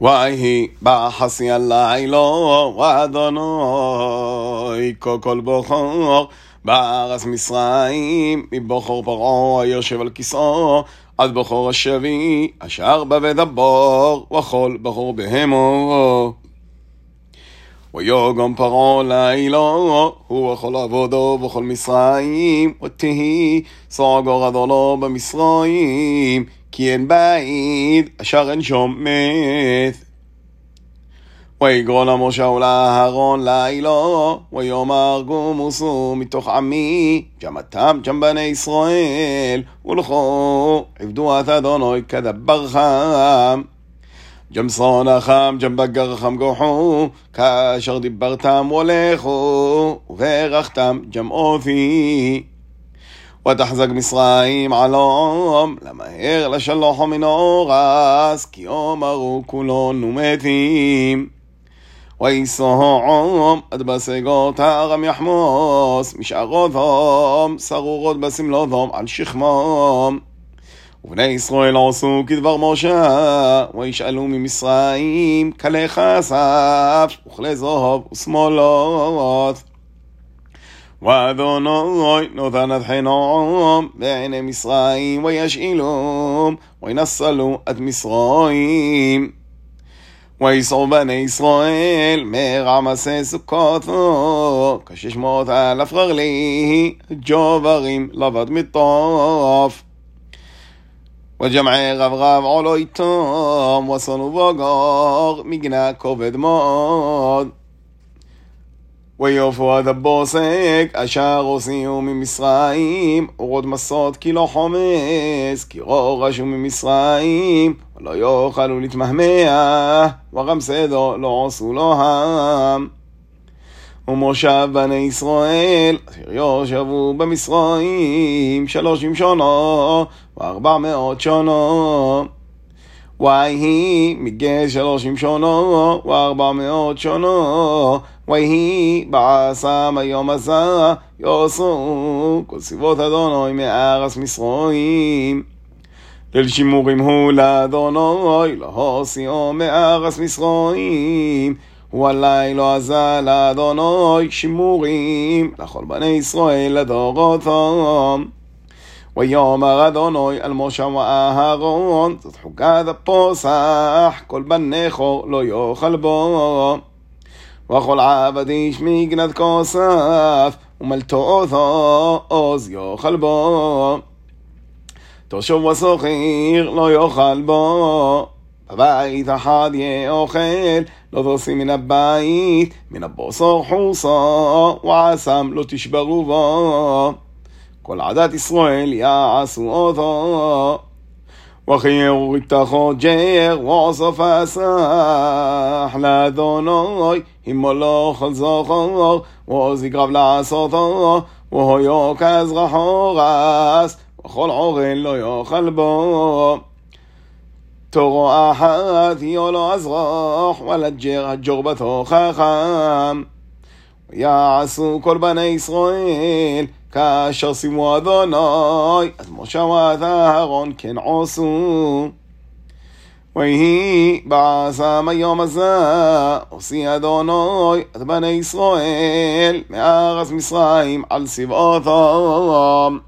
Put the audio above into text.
ויהי בחסי הלילה, ואדוני כל בכור בארץ מצרים, מבכור פרעה היושב על כסאו, עד בכור השבי, אשר בא ודבור, וכל בכור בהמו. ויוגם פרעה לילה, הוא וכל עבודו בכל מצרים, ותהי סוגר אדונו במצרים, כי אין בית אשר אין שומט. ויגרון למשה ולאהרון לילה, ויאמר גומוסו מתוך עמי, ג'מתם ג'ם בני ישראל, ולכו עבדו את אדוני כדברכם. ג'ם שונאכם, ג'ם בגרכם גוחו, כאשר דיברתם ולכו, וברכתם ג'ם אופי. ותחזק מצרים עלום, למהר לשלוחו מן אורס, כי אומרו כולנו מתים. ויסעום עד בסגות הארם יחמוס, משערותם, סרורות בסמלותם על שכמם. ובני ישראל עשו כדבר משה, וישאלו ממצרים, כלי כסף, וכלי זהב ושמאלות. ואדוני נותן את חינום בעיני מצרים, וישאלום, וינסלו את מצרים. ויסעו בני ישראל מרעמסי סוכותו, כשש מאות אלף רגלי, ג'וברים לבד מטוף. וג'מעי רב רב עולו איתום, וסונו בוגור, מגנה כובד מאוד. ויופו עד הבוסק, אשר הוציאו ממצרים, אורות מסות כי לא חומס, כי רור רשו ממצרים, ולא יאכלו להתמהמה, ורמסדו לא עשו לו העם. ומושב בני ישראל, אשר יושבו במצרים, שלושים שונו, וארבע מאות שונו. ויהי מגה שלושים שונו, וארבע מאות שונו, ויהי בעשם היום הזה, יעשו כל סביבות אדוני מארץ מצרים. ליל שימורים הוא לאדוני, להוסיאו מארץ מצרים. הוא הלילה הזה לאדוני שימורים, לכל בני ישראל לדורותם. ויאמר אדוני על משה ואהרון, זאת חוקת הפוסח, כל בנכו לא יאכל בו. וכל עבד איש מגנת כוסף, ומלטו אותו עוז יאכל בו. תושב וסוחיר לא יאכל בו. בבית אחד יאכל, לא תוציא מן הבית, מן הבוסר חוסו, ועשם לא תשברו בו. כל עדת ישראל יעשו אותו. וחייר איתכו ג'ר ועשו פסח לאדוני הימולו כל זוכר ועוז יקרב לעשותו והיו כזרח אורס וכל עורן לא יאכל בו תורו אחת יהיו לו אזרח ולג'ר הג'ור חכם ויעשו כל בני ישראל כאשר שימו אדוני, אז משה ואת אהרון כן עשו. ויהי בעשם היום הזה, הוציא אדוני את בני ישראל מארץ מצרים על צבאותם.